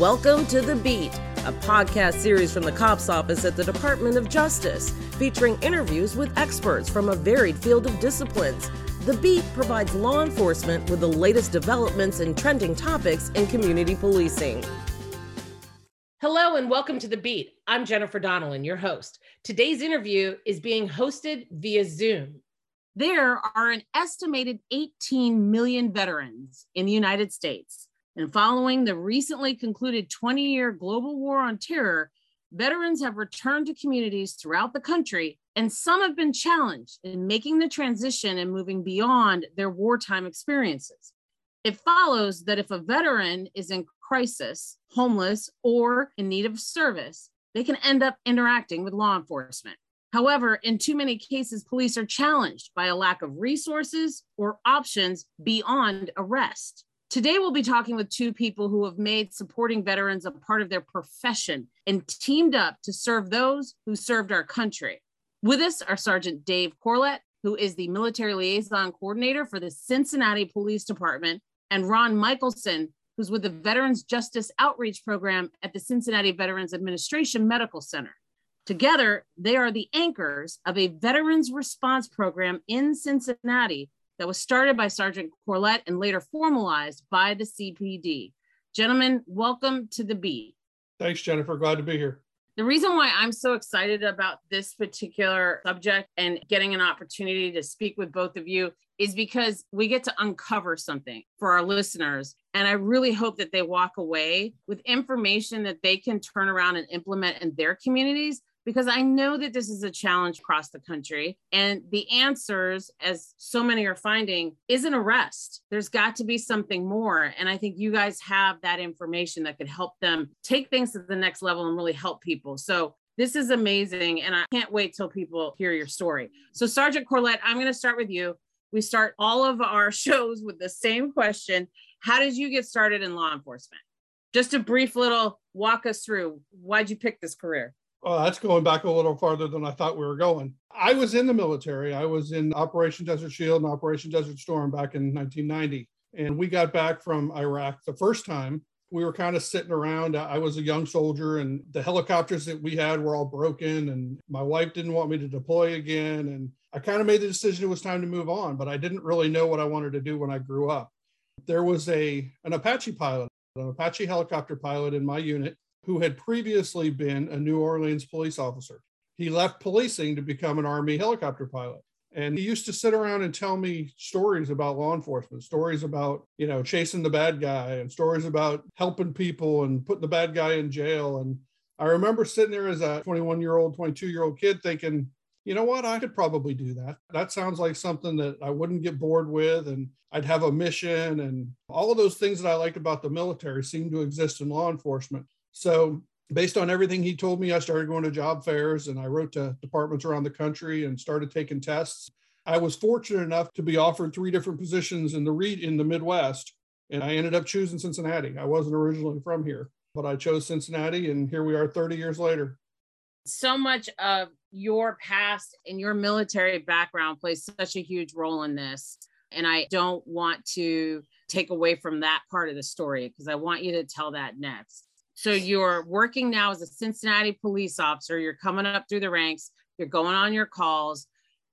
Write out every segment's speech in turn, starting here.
Welcome to The Beat, a podcast series from the cops office at the Department of Justice, featuring interviews with experts from a varied field of disciplines. The Beat provides law enforcement with the latest developments and trending topics in community policing. Hello and welcome to The Beat. I'm Jennifer Donnellan, your host. Today's interview is being hosted via Zoom. There are an estimated 18 million veterans in the United States. And following the recently concluded 20 year global war on terror, veterans have returned to communities throughout the country, and some have been challenged in making the transition and moving beyond their wartime experiences. It follows that if a veteran is in crisis, homeless, or in need of service, they can end up interacting with law enforcement. However, in too many cases, police are challenged by a lack of resources or options beyond arrest. Today, we'll be talking with two people who have made supporting veterans a part of their profession and teamed up to serve those who served our country. With us are Sergeant Dave Corlett, who is the military liaison coordinator for the Cincinnati Police Department, and Ron Michaelson, who's with the Veterans Justice Outreach Program at the Cincinnati Veterans Administration Medical Center. Together, they are the anchors of a veterans response program in Cincinnati that was started by Sergeant Corlett and later formalized by the CPD. Gentlemen, welcome to the beat. Thanks, Jennifer. Glad to be here. The reason why I'm so excited about this particular subject and getting an opportunity to speak with both of you is because we get to uncover something for our listeners. And I really hope that they walk away with information that they can turn around and implement in their communities because I know that this is a challenge across the country. And the answers, as so many are finding, isn't arrest. There's got to be something more. And I think you guys have that information that could help them take things to the next level and really help people. So this is amazing. And I can't wait till people hear your story. So, Sergeant Corlett, I'm going to start with you. We start all of our shows with the same question How did you get started in law enforcement? Just a brief little walk us through. Why'd you pick this career? Oh, that's going back a little farther than I thought we were going. I was in the military. I was in Operation Desert Shield and Operation Desert Storm back in 1990. And we got back from Iraq the first time. We were kind of sitting around. I was a young soldier, and the helicopters that we had were all broken. And my wife didn't want me to deploy again. And I kind of made the decision it was time to move on, but I didn't really know what I wanted to do when I grew up. There was a an Apache pilot, an Apache helicopter pilot in my unit who had previously been a New Orleans police officer. He left policing to become an Army helicopter pilot. And he used to sit around and tell me stories about law enforcement, stories about, you know, chasing the bad guy and stories about helping people and putting the bad guy in jail. And I remember sitting there as a 21 year old, 22 year old kid thinking, you know what, I could probably do that. That sounds like something that I wouldn't get bored with. And I'd have a mission. And all of those things that I liked about the military seem to exist in law enforcement. So, based on everything he told me, I started going to job fairs and I wrote to departments around the country and started taking tests. I was fortunate enough to be offered three different positions in the read in the Midwest, and I ended up choosing Cincinnati. I wasn't originally from here, but I chose Cincinnati, and here we are 30 years later. So much of your past and your military background plays such a huge role in this. And I don't want to take away from that part of the story because I want you to tell that next. So you're working now as a Cincinnati police officer. You're coming up through the ranks. You're going on your calls.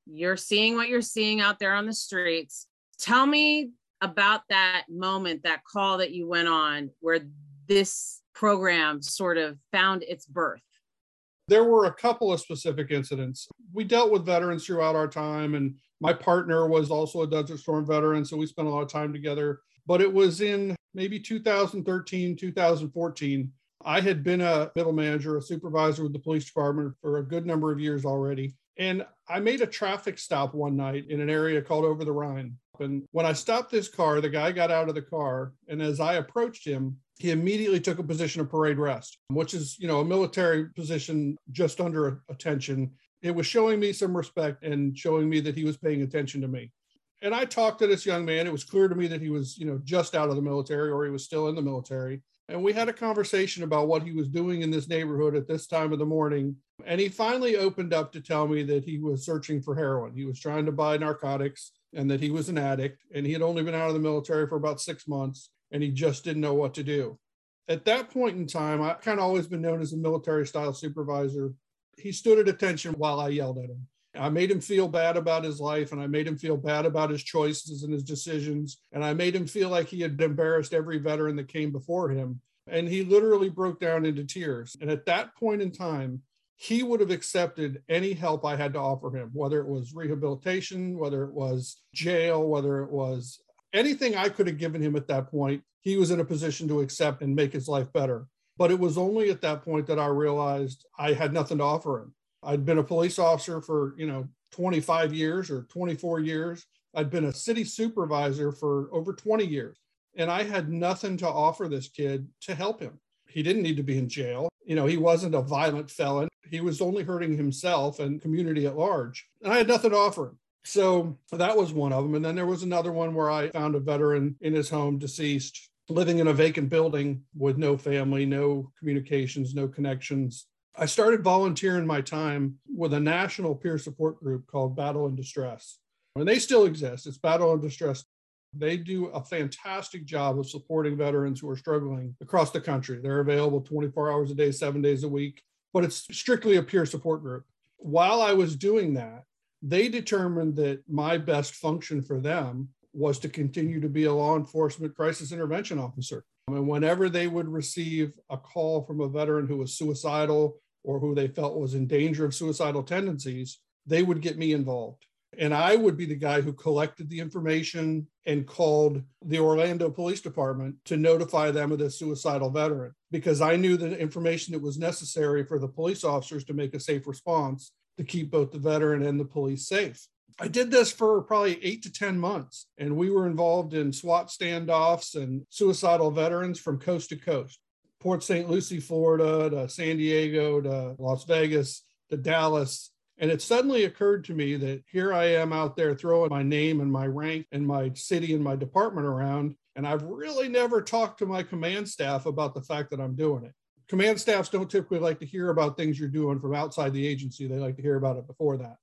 You're seeing what you're seeing out there on the streets. Tell me about that moment, that call that you went on where this program sort of found its birth. There were a couple of specific incidents. We dealt with veterans throughout our time, and my partner was also a Desert Storm veteran. So we spent a lot of time together. But it was in maybe 2013, 2014 I had been a middle manager, a supervisor with the police department for a good number of years already. And I made a traffic stop one night in an area called Over the Rhine. And when I stopped this car, the guy got out of the car. And as I approached him, he immediately took a position of parade rest, which is, you know, a military position just under attention. It was showing me some respect and showing me that he was paying attention to me. And I talked to this young man. It was clear to me that he was, you know, just out of the military or he was still in the military. And we had a conversation about what he was doing in this neighborhood at this time of the morning. And he finally opened up to tell me that he was searching for heroin. He was trying to buy narcotics and that he was an addict. And he had only been out of the military for about six months and he just didn't know what to do. At that point in time, I kind of always been known as a military style supervisor. He stood at attention while I yelled at him. I made him feel bad about his life and I made him feel bad about his choices and his decisions. And I made him feel like he had embarrassed every veteran that came before him. And he literally broke down into tears. And at that point in time, he would have accepted any help I had to offer him, whether it was rehabilitation, whether it was jail, whether it was anything I could have given him at that point. He was in a position to accept and make his life better. But it was only at that point that I realized I had nothing to offer him. I'd been a police officer for, you know, 25 years or 24 years. I'd been a city supervisor for over 20 years. And I had nothing to offer this kid to help him. He didn't need to be in jail. You know, he wasn't a violent felon. He was only hurting himself and community at large. And I had nothing to offer him. So that was one of them. And then there was another one where I found a veteran in his home, deceased, living in a vacant building with no family, no communications, no connections. I started volunteering my time with a national peer support group called Battle in Distress. And they still exist. It's Battle in Distress. They do a fantastic job of supporting veterans who are struggling across the country. They're available 24 hours a day, seven days a week, but it's strictly a peer support group. While I was doing that, they determined that my best function for them was to continue to be a law enforcement crisis intervention officer. And whenever they would receive a call from a veteran who was suicidal or who they felt was in danger of suicidal tendencies, they would get me involved. And I would be the guy who collected the information and called the Orlando Police Department to notify them of the suicidal veteran because I knew the information that was necessary for the police officers to make a safe response to keep both the veteran and the police safe. I did this for probably eight to 10 months, and we were involved in SWAT standoffs and suicidal veterans from coast to coast. Port St. Lucie, Florida, to San Diego, to Las Vegas, to Dallas. And it suddenly occurred to me that here I am out there throwing my name and my rank and my city and my department around. And I've really never talked to my command staff about the fact that I'm doing it. Command staffs don't typically like to hear about things you're doing from outside the agency. They like to hear about it before that.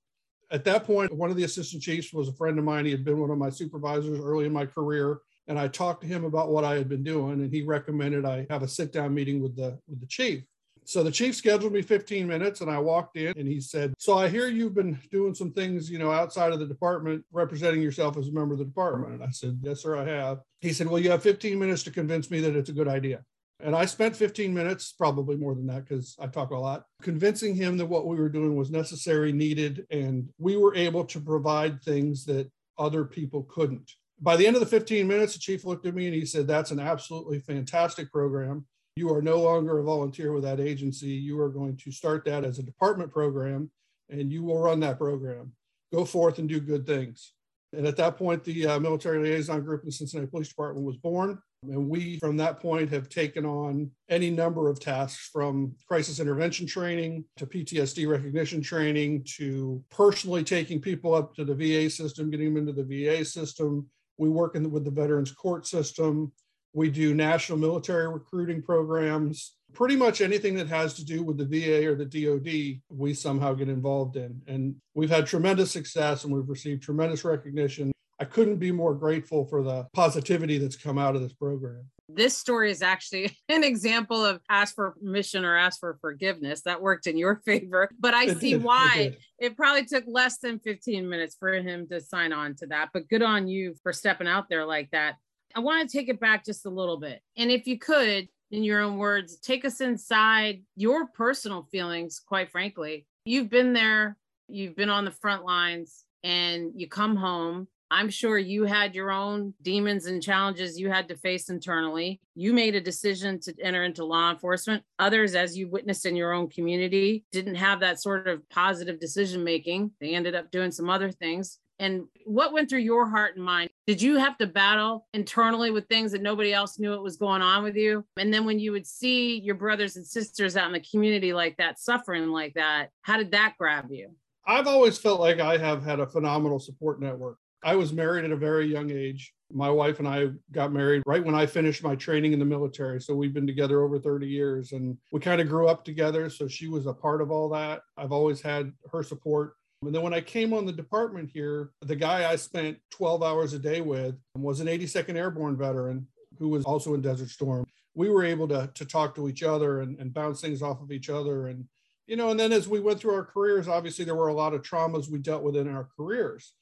At that point, one of the assistant chiefs was a friend of mine. He had been one of my supervisors early in my career and I talked to him about what I had been doing, and he recommended I have a sit down meeting with the with the chief. So the chief scheduled me 15 minutes, and I walked in, and he said, "So I hear you've been doing some things, you know, outside of the department, representing yourself as a member of the department." And I said, "Yes, sir, I have." He said, "Well, you have 15 minutes to convince me that it's a good idea." And I spent 15 minutes, probably more than that, because I talk a lot, convincing him that what we were doing was necessary, needed, and we were able to provide things that other people couldn't by the end of the 15 minutes, the chief looked at me and he said, That's an absolutely fantastic program. You are no longer a volunteer with that agency. You are going to start that as a department program and you will run that program. Go forth and do good things. And at that point, the uh, military liaison group in the Cincinnati Police Department was born. And we, from that point, have taken on any number of tasks from crisis intervention training to PTSD recognition training to personally taking people up to the VA system, getting them into the VA system, we work in, with the Veterans Court System. We do national military recruiting programs. Pretty much anything that has to do with the VA or the DoD, we somehow get involved in. And we've had tremendous success and we've received tremendous recognition. I couldn't be more grateful for the positivity that's come out of this program this story is actually an example of ask for permission or ask for forgiveness. That worked in your favor, but I see why it, it, probably took less than 15 minutes for him to sign on to that. But good on you for stepping out there like that. I want to take it back just a little bit. And if you could, in your own words, take us inside your personal feelings, quite frankly. You've been there, you've been on the front lines, and you come home I'm sure you had your own demons and challenges you had to face internally. You made a decision to enter into law enforcement. Others, as you witnessed in your own community, didn't have that sort of positive decision making. They ended up doing some other things. And what went through your heart and mind? Did you have to battle internally with things that nobody else knew what was going on with you? And then when you would see your brothers and sisters out in the community like that, suffering like that, how did that grab you? I've always felt like I have had a phenomenal support network. I was married at a very young age. My wife and I got married right when I finished my training in the military. So we've been together over 30 years and we kind of grew up together. So she was a part of all that. I've always had her support. And then when I came on the department here, the guy I spent 12 hours a day with was an 82nd Airborne veteran who was also in Desert Storm. we were able to, to talk to each other and, and bounce things off of each other. And, you know, and then as we went through our careers, obviously there were a lot of traumas we dealt with in our careers.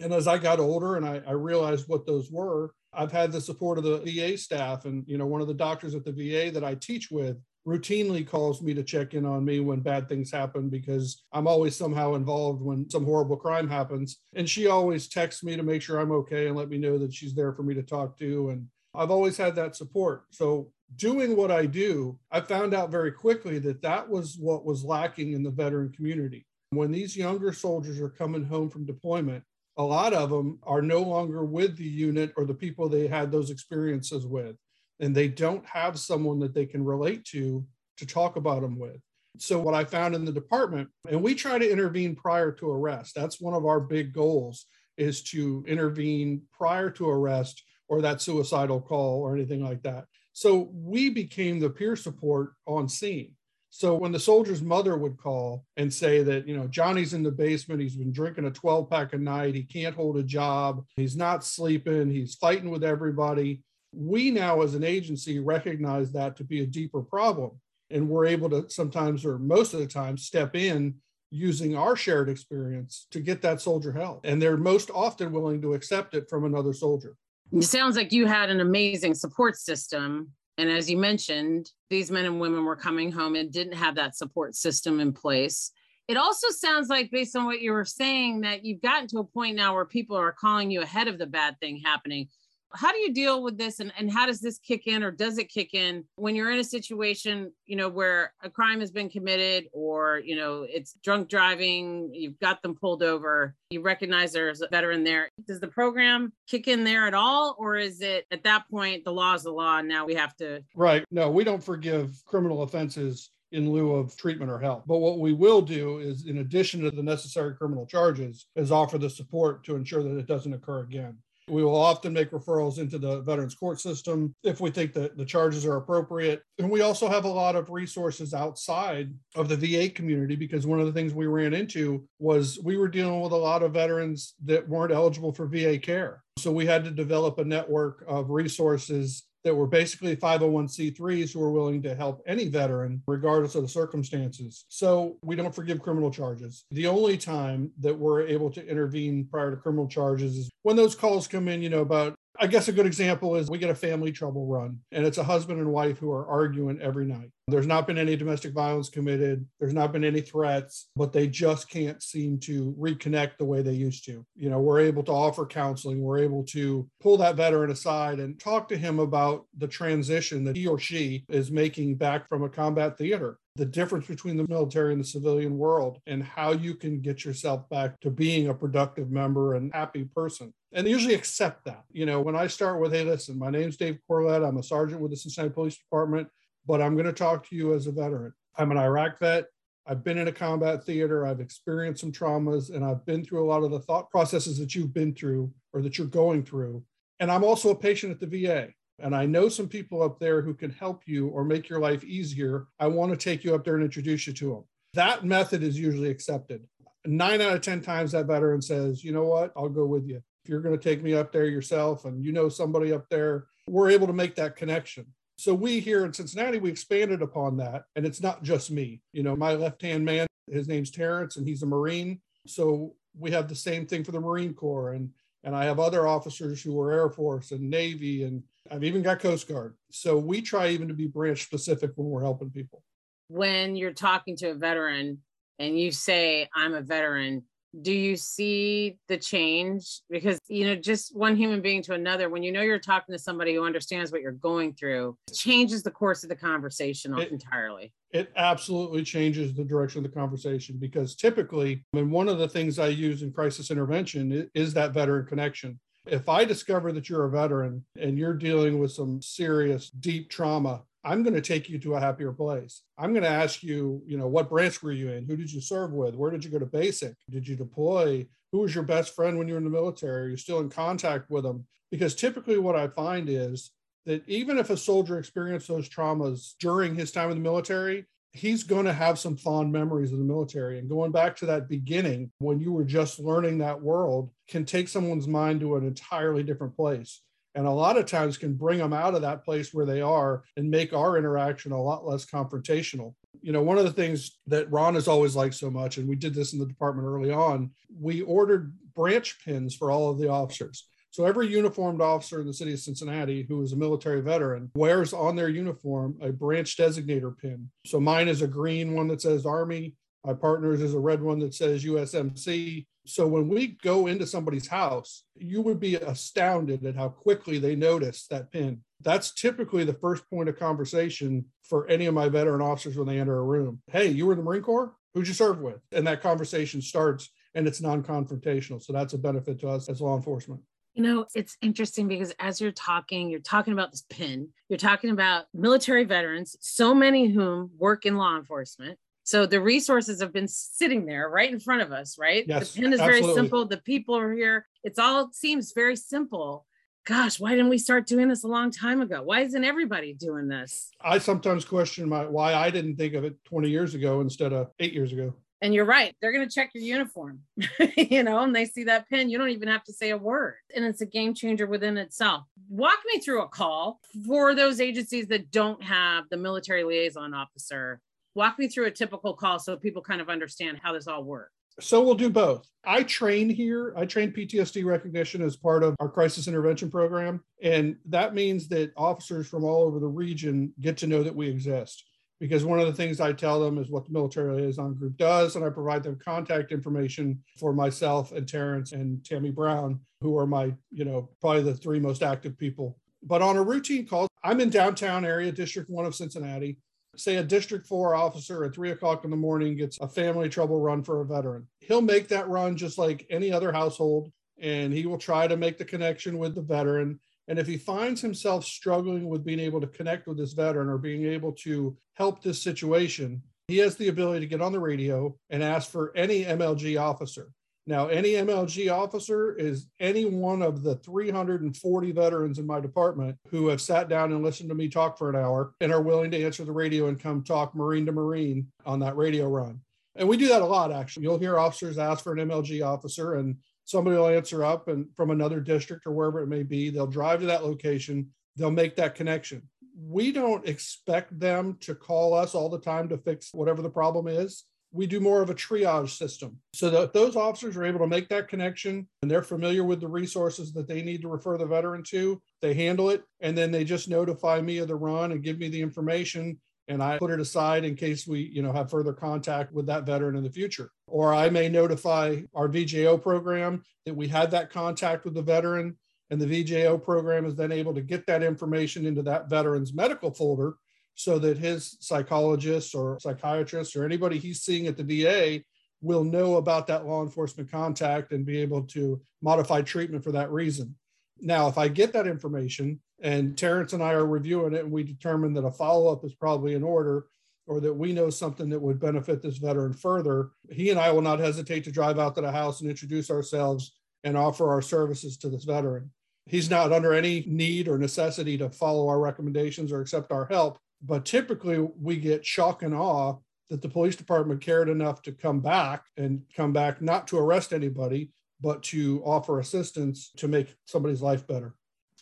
And as I got older and I, I realized what those were, I've had the support of the VA staff. And, you know, one of the doctors at the VA that I teach with routinely calls me to check in on me when bad things happen because I'm always somehow involved when some horrible crime happens. And she always texts me to make sure I'm okay and let me know that she's there for me to talk to. And I've always had that support. So, doing what I do, I found out very quickly that that was what was lacking in the veteran community. When these younger soldiers are coming home from deployment, a lot of them are no longer with the unit or the people they had those experiences with and they don't have someone that they can relate to to talk about them with. So, what I found in the department, and we try to intervene prior to arrest. That's one of our big goals is to intervene prior to arrest or that suicidal call or anything like that. So, we became the peer support on scene. So when the soldier's mother would call and say that, you know, Johnny's in the basement, he's been drinking a 12 pack a night, he can't hold a job, he's not sleeping, he's fighting with everybody. We now, as an agency, recognize that to be a deeper problem. And we're able to sometimes, or most of the time, step in using our shared experience to get that soldier help. And they're most often willing to accept it from another soldier. It sounds like you had an amazing support system. And as you mentioned, these men and women were coming home and didn't have that support system in place. It also sounds like, based on what you were saying, that you've gotten to a point now where people are calling you ahead of the bad thing happening. How do you deal with this and, and how does this kick in or does it kick in when you're in a situation, you know, where a crime has been committed or, you know, it's drunk driving, you've got them pulled over, you recognize there's a veteran there. Does the program kick in there at all? Or is it at that point, the law is the law and now we have to? Right. No, we don't forgive criminal offenses in lieu of treatment or help. But what we will do is, in addition to the necessary criminal charges, is offer the support to ensure that it doesn't occur again. We will often make referrals into the Veterans Court system if we think that the charges are appropriate. And we also have a lot of resources outside of the VA community because one of the things we ran into was we were dealing with a lot of veterans that weren't eligible for VA care. So we had to develop a network of resources that were basically 501c3s who were willing to help any veteran, regardless of the circumstances. So we don't forgive criminal charges. The only time that we're able to intervene prior to criminal charges is when those calls come in, you know, about I guess a good example is we get a family trouble run, and it's a husband and wife who are arguing every night. There's not been any domestic violence committed, there's not been any threats, but they just can't seem to reconnect the way they used to. You know, we're able to offer counseling, we're able to pull that veteran aside and talk to him about the transition that he or she is making back from a combat theater the difference between the military and the civilian world and how you can get yourself back to being a productive member and happy person. And they usually accept that. You know, when I start with, hey, listen, my name's Dave Corlett. I'm a sergeant with the Cincinnati Police Department, but I'm going to talk to you as a veteran. I'm an Iraq vet. I've been in a combat theater. I've experienced some traumas and I've been through a lot of the thought processes that you've been through or that you're going through. And I'm also a patient at the VA and I know some people up there who can help you or make your life easier. I want to take you up there and introduce you to them. That method is usually accepted. Nine out of 10 times that veteran says, you know what, I'll go with you. If you're going to take me up there yourself and you know somebody up there, we're able to make that connection. So we here in Cincinnati, we expanded upon that. And it's not just me. You know, my left hand man, his name's Terrence, and he's a Marine. So we have the same thing for the Marine Corps. And and I have other officers who are Air Force and Navy and I've even got Coast Guard. So we try even to be branch specific when we're helping people. When you're talking to a veteran and you say, I'm a veteran, do you see the change? Because, you know, just one human being to another, when you know you're talking to somebody who understands what you're going through, changes the course of the conversation it, entirely. It absolutely changes the direction of the conversation because typically, I mean, one of the things I use in crisis intervention is that veteran connection if I discover that you're a veteran and you're dealing with some serious, deep trauma, I'm going to take you to a happier place. I'm going to ask you, you know, what branch were you in? Who did you serve with? Where did you go to basic? Did you deploy? Who was your best friend when you were in the military? Are you still in contact with them? Because typically, what I find is that even if a soldier experienced those traumas during his time in the military, he's going to have some fond memories of the military. And going back to that beginning, when you were just learning that world, can take someone's mind to an entirely different place. And a lot of times can bring them out of that place where they are and make our interaction a lot less confrontational. You know, one of the things that Ron has always liked so much, and we did this in the department early on, we ordered branch pins for all of the officers. So every uniformed officer in the city of Cincinnati who is a military veteran wears on their uniform a branch designator pin. So mine is a green one that says Army. My partner's is a red one that says USMC. So when we go into somebody's house, you would be astounded at how quickly they notice that pin. That's typically the first point of conversation for any of my veteran officers when they enter a room. Hey, you were in the Marine Corps? Who'd you serve with? And that conversation starts and it's non confrontational. So that's a benefit to us as law enforcement. You know, it's interesting because as you're talking, you're talking about this pin, you're talking about military veterans, so many of whom work in law enforcement. So the resources have been sitting there right in front of us, right? Yes, the pin is absolutely. very simple. The people are here. It's all seems very simple. Gosh, why didn't we start doing this a long time ago? Why isn't everybody doing this? I sometimes question my why I didn't think of it 20 years ago instead of eight years ago. And you're right. They're going to check your uniform, you know, and they see that pin. You don't even have to say a word. And it's a game changer within itself. Walk me through a call for those agencies that don't have the military liaison officer walk me through a typical call so people kind of understand how this all works. So we'll do both. I train here. I train PTSD recognition as part of our crisis intervention program. And that means that officers from all over the region get to know that we exist. Because one of the things I tell them is what the military liaison group does, and I provide them contact information for myself and Terrence and Tammy Brown, who are my, you know, probably the three most active people. But on a routine call, I'm in downtown area, District 1 of Cincinnati say a district four officer at three o'clock in the morning gets a family trouble run for a veteran. He'll make that run just like any other household, and he will try to make the connection with the veteran. And if he finds himself struggling with being able to connect with this veteran or being able to help this situation, he has the ability to get on the radio and ask for any MLG officer. Now, any MLG officer is any one of the 340 veterans in my department who have sat down and listened to me talk for an hour and are willing to answer the radio and come talk Marine to Marine on that radio run. And we do that a lot, actually. You'll hear officers ask for an MLG officer, and somebody will answer up and from another district or wherever it may be. They'll drive to that location, they'll make that connection. We don't expect them to call us all the time to fix whatever the problem is we do more of a triage system so that those officers are able to make that connection and they're familiar with the resources that they need to refer the veteran to. They handle it and then they just notify me of the run and give me the information and I put it aside in case we, you know, have further contact with that veteran in the future. Or I may notify our VJO program that we had that contact with the veteran and the VJO program is then able to get that information into that veteran's medical folder so that his psychologist or psychiatrist or anybody he's seeing at the VA will know about that law enforcement contact and be able to modify treatment for that reason. Now, if I get that information and Terrence and I are reviewing it and we determine that a follow up is probably in order or that we know something that would benefit this veteran further, he and I will not hesitate to drive out to the house and introduce ourselves and offer our services to this veteran. He's not under any need or necessity to follow our recommendations or accept our help but typically, we get shock and awe that the police department cared enough to come back and come back not to arrest anybody, but to offer assistance to make somebody's life better.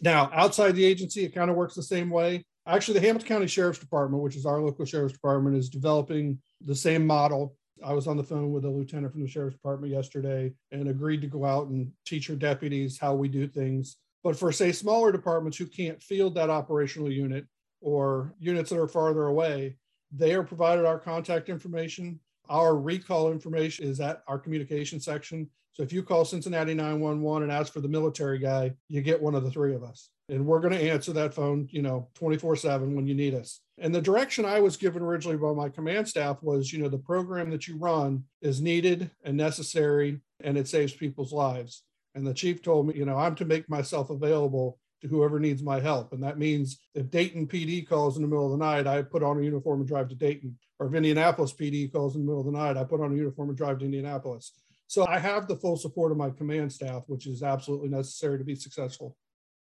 Now, outside the agency, it kind of works the same way. Actually, the Hamilton County Sheriff's Department, which is our local sheriff's department, is developing the same model. I was on the phone with a lieutenant from the sheriff's department yesterday and agreed to go out and teach her deputies how we do things. But for, say, smaller departments who can't field that operational unit, or units that are farther away, they are provided our contact information. Our recall information is at our communication section. So if you call Cincinnati 911 and ask for the military guy, you get one of the three of us. And we're going to answer that phone, you know, 24 7 when you need us. And the direction I was given originally by my command staff was, you know, the program that you run is needed and necessary and it saves people's lives. And the chief told me, you know, I'm to make myself available to whoever needs my help. And that means if Dayton PD calls in the middle of the night, I put on a uniform and drive to Dayton. Or if Indianapolis PD calls in the middle of the night, I put on a uniform and drive to Indianapolis. So I have the full support of my command staff, which is absolutely necessary to be successful.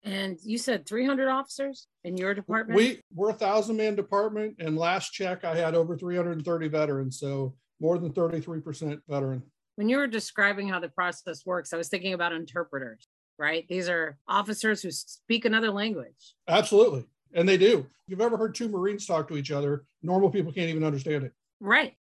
And you said 300 officers in your department? We, we're a thousand man department. And last check, I had over 330 veterans. So more than 33% veteran. When you were describing how the process works, I was thinking about interpreters right? These are officers who speak another language. Absolutely. And they do. If you've ever heard two Marines talk to each other, normal people can't even understand it. Right.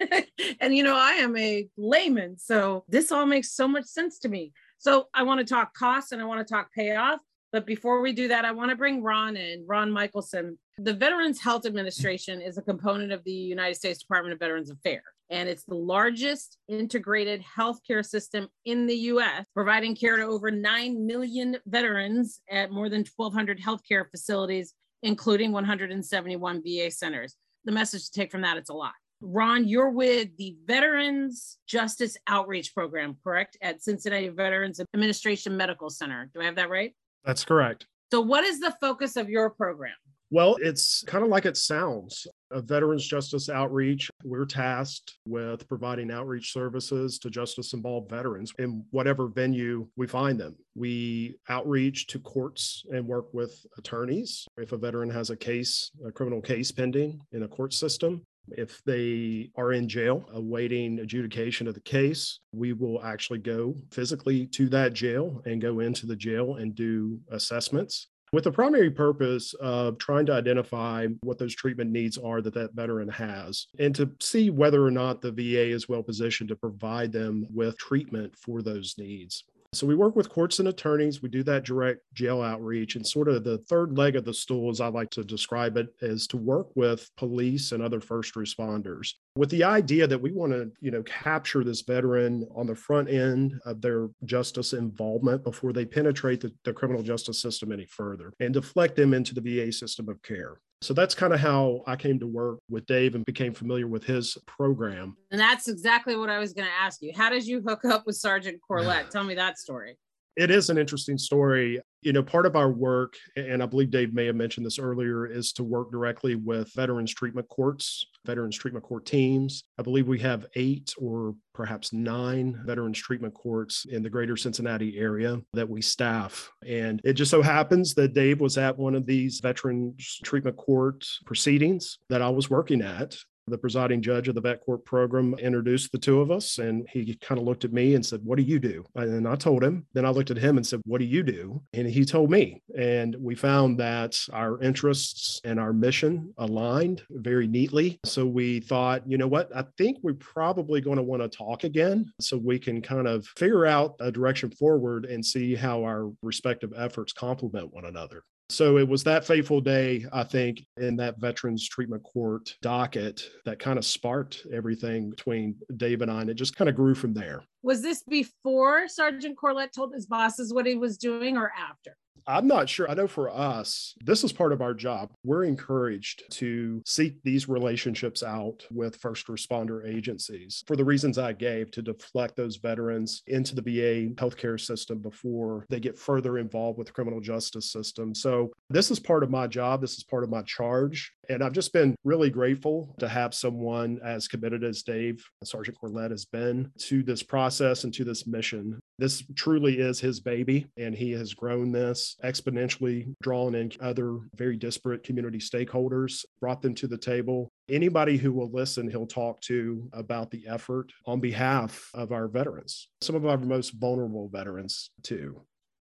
and you know, I am a layman, so this all makes so much sense to me. So I want to talk costs and I want to talk payoff. But before we do that, I want to bring Ron in, Ron Michaelson. The Veterans Health Administration is a component of the United States Department of Veterans Affairs, and it's the largest integrated healthcare system in the US, providing care to over 9 million veterans at more than 1,200 healthcare facilities, including 171 VA centers. The message to take from that, it's a lot. Ron, you're with the Veterans Justice Outreach Program, correct? At Cincinnati Veterans Administration Medical Center. Do I have that right? That's correct. So, what is the focus of your program? Well, it's kind of like it sounds. A Veterans Justice Outreach, we're tasked with providing outreach services to justice involved veterans in whatever venue we find them. We outreach to courts and work with attorneys. If a veteran has a case, a criminal case pending in a court system, if they are in jail awaiting adjudication of the case, we will actually go physically to that jail and go into the jail and do assessments with the primary purpose of trying to identify what those treatment needs are that that veteran has and to see whether or not the VA is well positioned to provide them with treatment for those needs. So we work with courts and attorneys. We do that direct jail outreach. And sort of the third leg of the stool, as I like to describe it, is to work with police and other first responders with the idea that we want to, you know, capture this veteran on the front end of their justice involvement before they penetrate the, the criminal justice system any further and deflect them into the VA system of care. So that's kind of how I came to work with Dave and became familiar with his program. And that's exactly what I was going to ask you. How did you hook up with Sergeant Corlett? Tell me that story. It is an interesting story. You know, part of our work, and I believe Dave may have mentioned this earlier, is to work directly with veterans treatment courts, veterans treatment court teams. I believe we have eight or perhaps nine veterans treatment courts in the greater Cincinnati area that we staff. And it just so happens that Dave was at one of these veterans treatment court proceedings that I was working at the presiding judge of the vet court program introduced the two of us and he kind of looked at me and said what do you do? And i told him then i looked at him and said what do you do? And he told me and we found that our interests and our mission aligned very neatly. So we thought you know what? I think we're probably going to want to talk again so we can kind of figure out a direction forward and see how our respective efforts complement one another so it was that fateful day, I think, in that Veterans Treatment Court docket that kind of sparked everything between Dave and I, and it just kind of grew from there. Was this before Sergeant Corlett told his bosses what he was doing or after? I'm not sure. I know for us, this is part of our job. We're encouraged to seek these relationships out with first responder agencies for the reasons I gave to deflect those veterans into the VA healthcare system before they get further involved with the criminal justice system. So, this is part of my job. This is part of my charge. And I've just been really grateful to have someone as committed as Dave, Sergeant Corlett, has been to this process and to this mission. This truly is his baby, and he has grown this exponentially, drawn in other very disparate community stakeholders, brought them to the table. Anybody who will listen, he'll talk to about the effort on behalf of our veterans, some of our most vulnerable veterans, too.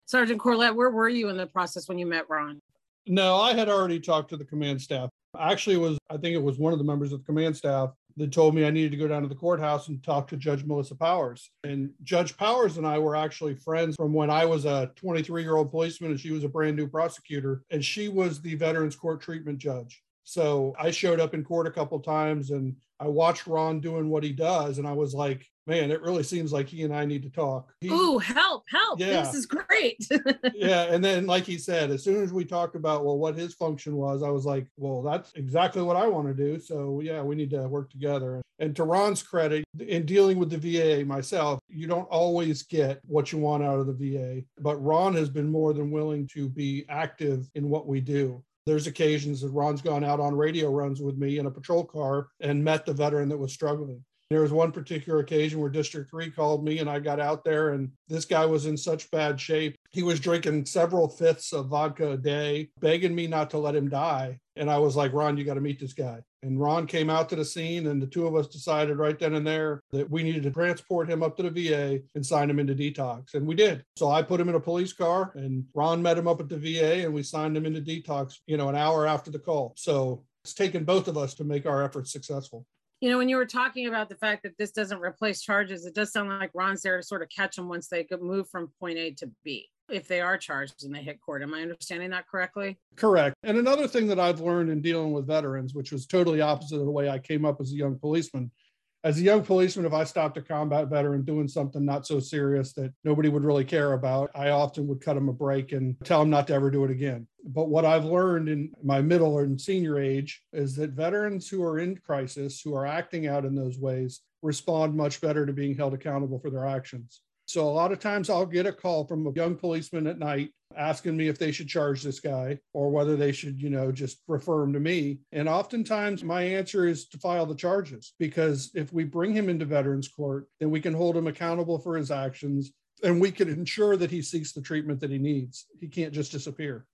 Sergeant Corlett, where were you in the process when you met Ron? No, I had already talked to the command staff. Actually, was I think it was one of the members of the command staff that told me I needed to go down to the courthouse and talk to Judge Melissa Powers. And Judge Powers and I were actually friends from when I was a 23 year old policeman and she was a brand new prosecutor, and she was the Veterans Court treatment judge. So I showed up in court a couple times and I watched Ron doing what he does, and I was like, man, it really seems like he and I need to talk. Ooh, help, help. Yeah. This is great. yeah. And then, like he said, as soon as we talked about, well, what his function was, I was like, well, that's exactly what I want to do. So, yeah, we need to work together. And to Ron's credit, in dealing with the VA myself, you don't always get what you want out of the VA, but Ron has been more than willing to be active in what we do. There's occasions that Ron's gone out on radio runs with me in a patrol car and met the veteran that was struggling There was one particular occasion where District 3 called me and I got out there, and this guy was in such bad shape. He was drinking several fifths of vodka a day, begging me not to let him die. And I was like, Ron, you got to meet this guy. And Ron came out to the scene, and the two of us decided right then and there that we needed to transport him up to the VA and sign him into detox. And we did. So I put him in a police car, and Ron met him up at the VA, and we signed him into detox, you know, an hour after the call. So it's taken both of us to make our efforts successful. You know, when you were talking about the fact that this doesn't replace charges, it does sound like Ron's there to sort of catch them once they move from point A to B if they are charged and they hit court. Am I understanding that correctly? Correct. And another thing that I've learned in dealing with veterans, which was totally opposite of the way I came up as a young policeman, as a young policeman, if I stopped a combat veteran doing something not so serious that nobody would really care about, I often would cut him a break and tell him not to ever do it again. But what I've learned in my middle and senior age is that veterans who are in crisis, who are acting out in those ways, respond much better to being held accountable for their actions. So a lot of times I'll get a call from a young policeman at night asking me if they should charge this guy or whether they should, you know, just refer him to me. And oftentimes my answer is to file the charges because if we bring him into veterans court, then we can hold him accountable for his actions and we can ensure that he seeks the treatment that he needs. He can't just disappear.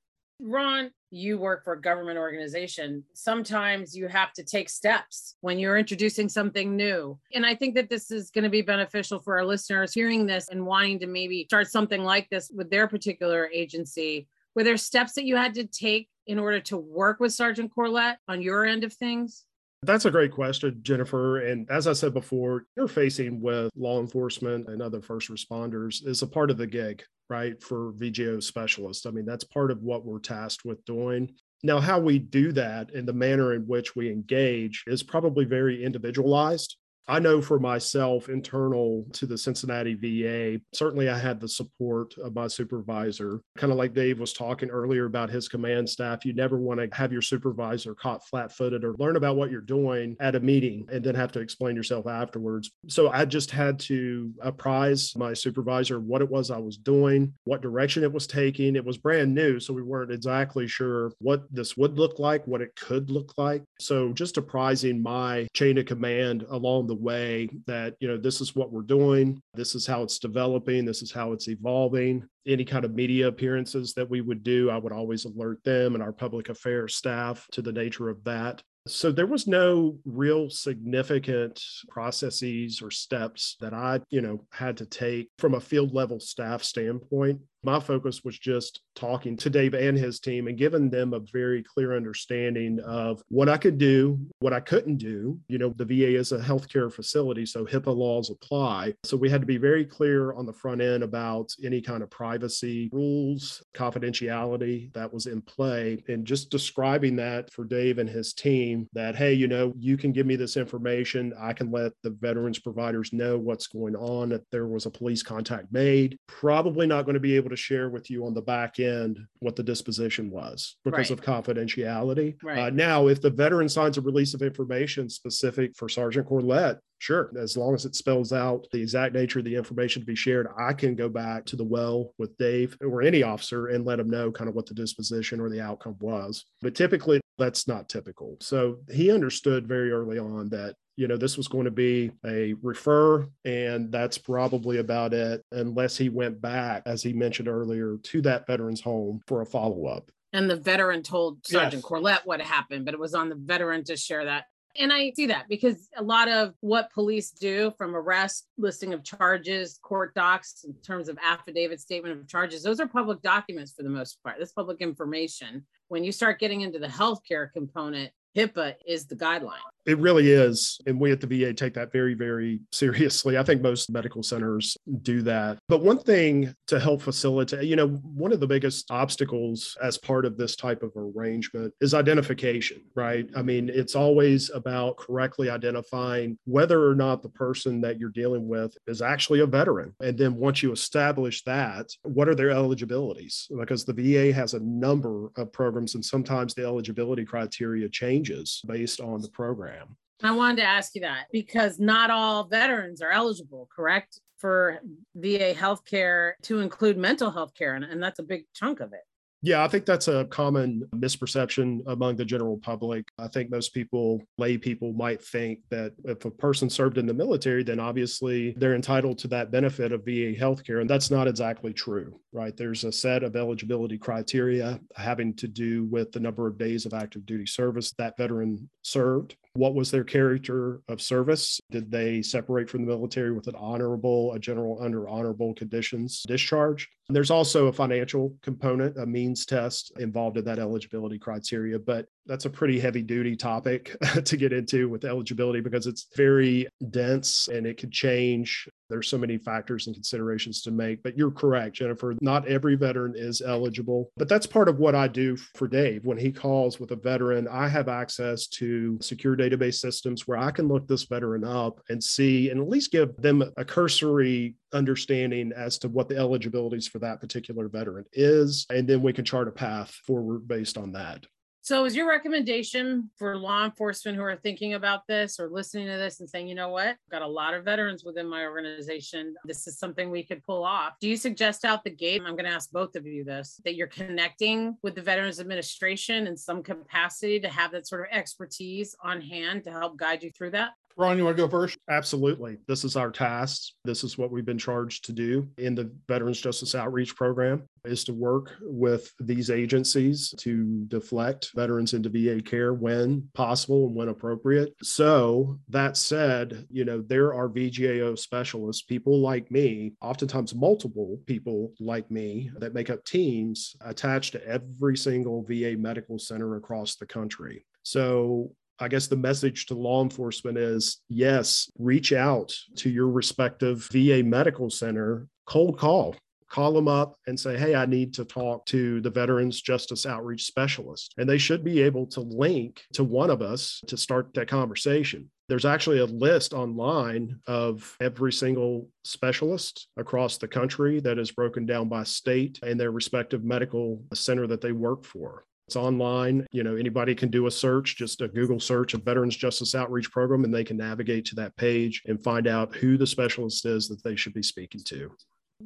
Ron, you work for a government organization. Sometimes you have to take steps when you're introducing something new. And I think that this is going to be beneficial for our listeners hearing this and wanting to maybe start something like this with their particular agency. Were there steps that you had to take in order to work with Sergeant Corlett on your end of things? That's a great question, Jennifer. And as I said before, interfacing with law enforcement and other first responders is a part of the gig, right? For VJO specialists. I mean, that's part of what we're tasked with doing. Now, how we do that and the manner in which we engage is probably very individualized. I know for myself, internal to the Cincinnati VA, certainly I had the support of my supervisor. Kind of like Dave was talking earlier about his command staff, you never want to have your supervisor caught flat footed or learn about what you're doing at a meeting and then have to explain yourself afterwards. So I just had to apprise my supervisor what it was I was doing, what direction it was taking. It was brand new, so we weren't exactly sure what this would look like, what it could look like. So just apprising my chain of command along the way that you know this is what we're doing this is how it's developing this is how it's evolving. Any kind of media appearances that we would do i would always alert them and our public affairs staff to the nature of that. So there was no real significant processes or steps that I, you know, had to take from a field level staff standpoint my focus was just talking to Dave and his team and giving them a very clear understanding of what I could do, what I couldn't do. You know, the VA is a healthcare facility, so HIPAA laws apply. So we had to be very clear on the front end about any kind of privacy rules, confidentiality that was in play, and just describing that for Dave and his team that, hey, you know, you can give me this information. I can let the veterans providers know what's going on, if there was a police contact made. Probably not going to be able to share with you on the back end what the disposition was because right. of confidentiality. Right. Uh, now, if the veteran signs a release of information specific for Sergeant Corlett, sure, as long as it spells out the exact nature of the information to be shared, I can go back to the well with Dave or any officer and let them know kind of what the disposition or the outcome was. But typically, that's not typical. So he understood very early on that you know, this was going to be a refer, and that's probably about it, unless he went back, as he mentioned earlier, to that veteran's home for a follow up. And the veteran told Sergeant yes. Corlett what happened, but it was on the veteran to share that. And I see that because a lot of what police do from arrest, listing of charges, court docs, in terms of affidavit, statement of charges, those are public documents for the most part. That's public information. When you start getting into the healthcare component, HIPAA is the guideline. It really is. And we at the VA take that very, very seriously. I think most medical centers do that. But one thing to help facilitate, you know, one of the biggest obstacles as part of this type of arrangement is identification, right? I mean, it's always about correctly identifying whether or not the person that you're dealing with is actually a veteran. And then once you establish that, what are their eligibilities? Because the VA has a number of programs, and sometimes the eligibility criteria changes based on the program program. I wanted to ask you that because not all veterans are eligible, correct? For VA healthcare to include mental health care, and, and that's a big chunk of it. Yeah, I think that's a common misperception among the general public. I think most people, lay people, might think that if a person served in the military, then obviously they're entitled to that benefit of VA healthcare. And that's not exactly true, right? There's a set of eligibility criteria having to do with the number of days of active duty service that veteran served. What was their character of service? Did they separate from the military with an honorable, a general under honorable conditions discharge? There's also a financial component, a means test involved in that eligibility criteria, but that's a pretty heavy duty topic to get into with eligibility because it's very dense and it could change. There's so many factors and considerations to make, but you're correct, Jennifer. Not every veteran is eligible, but that's part of what I do for Dave. When he calls with a veteran, I have access to secure database systems where I can look this veteran up and see and at least give them a cursory understanding as to what the eligibilities for that particular veteran is. And then we can chart a path forward based on that. So, is your recommendation for law enforcement who are thinking about this or listening to this and saying, you know what, I've got a lot of veterans within my organization. This is something we could pull off. Do you suggest out the gate? I'm going to ask both of you this that you're connecting with the Veterans Administration in some capacity to have that sort of expertise on hand to help guide you through that? Ron, you want to go first? Absolutely. This is our task. This is what we've been charged to do in the Veterans Justice Outreach Program is to work with these agencies to deflect veterans into VA care when possible and when appropriate. So that said, you know, there are VJO specialists, people like me, oftentimes multiple people like me that make up teams attached to every single VA medical center across the country. So I guess the message to law enforcement is yes, reach out to your respective VA medical center, cold call. Call them up and say, Hey, I need to talk to the Veterans Justice Outreach Specialist. And they should be able to link to one of us to start that conversation. There's actually a list online of every single specialist across the country that is broken down by state and their respective medical center that they work for. It's online. You know, anybody can do a search, just a Google search of Veterans Justice Outreach Program, and they can navigate to that page and find out who the specialist is that they should be speaking to.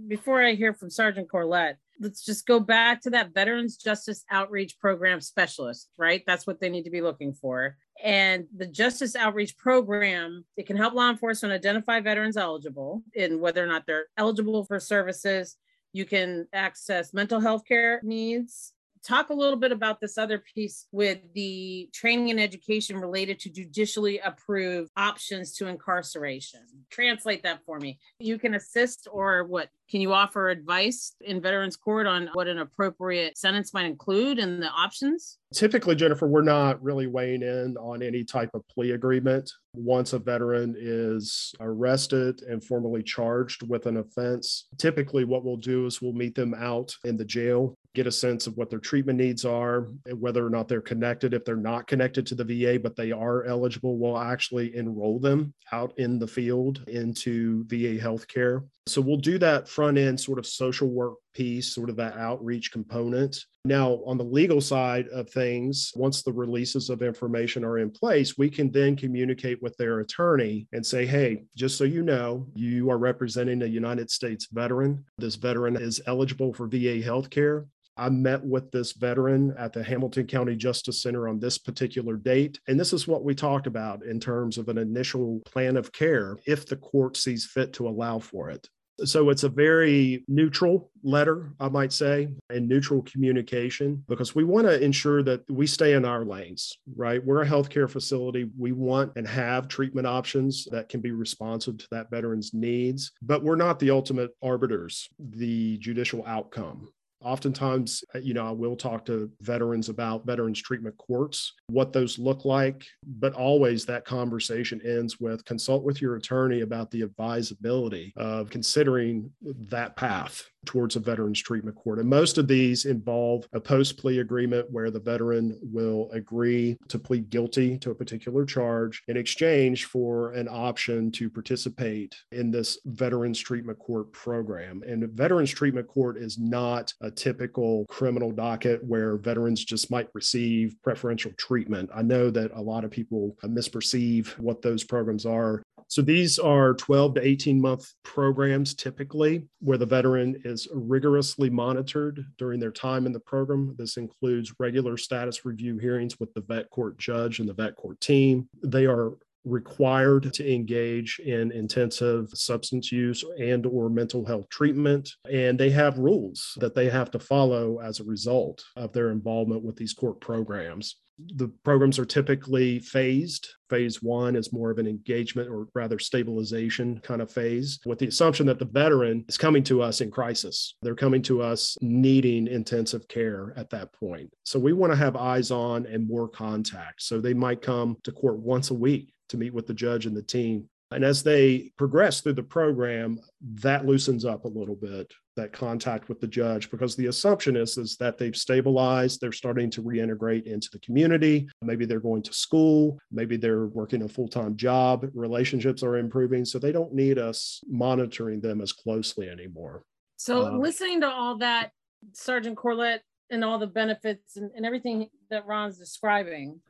Before I hear from Sergeant Corlett, let's just go back to that Veterans Justice Outreach Program specialist, right? That's what they need to be looking for. And the Justice Outreach Program, it can help law enforcement identify veterans eligible in whether or not they're eligible for services. You can access mental health care needs talk a little bit about this other piece with the training and education related to judicially approved options to incarceration. Translate that for me. You can assist or what? Can you offer advice in Veterans Court on what an appropriate sentence might include and the options? Typically, Jennifer, we're not really weighing in on any type of plea agreement. Once a veteran is arrested and formally charged with an offense, typically what we'll do is we'll meet them out in the jail get a sense of what their treatment needs are, whether or not they're connected. If they're not connected to the VA, but they are eligible, we'll actually enroll them out in the field into VA healthcare. So we'll do that front end sort of social work piece, sort of that outreach component. Now, on the legal side of things, once the releases of information are in place, we can then communicate with their attorney and say, hey, just so you know, you are representing a United States veteran. This veteran is eligible for VA healthcare. I met with this veteran at the Hamilton County Justice Center on this particular date. And this is what we talked about in terms of an initial plan of care if the court sees fit to allow for it. So it's a very neutral letter, I might say, and neutral communication because we want to ensure that we stay in our lanes, right? We're a healthcare facility. We want and have treatment options that can be responsive to that veteran's needs, but we're not the ultimate arbiters, the judicial outcome Oftentimes, uh, you know, I will talk to veterans about veterans treatment courts, what those look like, but always that conversation ends with consult with your attorney about the advisability of considering that path towards a veterans treatment court. And most of these involve a post plea agreement where the veteran will agree to plead guilty to a particular charge in exchange for an option to participate in this veterans treatment court program. And veterans treatment court is not a typical criminal docket where veterans just might receive preferential treatment. I know that a lot of people misperceive what those programs are So these are 12 to 18 month programs typically where the veteran is rigorously monitored during their time in the program. This includes regular status review hearings with the vet court judge and the vet court team. They are required to engage in intensive substance use and or mental health treatment and they have rules that they have to follow as a result of their involvement with these court programs the programs are typically phased. Phase one is more of an engagement or rather stabilization kind of phase, with the assumption that the veteran is coming to us in crisis. They're coming to us needing intensive care at that point. So we want to have eyes on and more contact. So they might come to court once a week to meet with the judge and the team and as they progress through the program, that loosens up a little bit, that contact with the judge, because the assumption is, is that they've stabilized, they're starting to reintegrate into the community. Maybe they're going to school, maybe they're working a full time job, relationships are improving. So they don't need us monitoring them as closely anymore. So, uh, listening to all that, Sergeant Corlett, and all the benefits and, and everything that Ron's describing,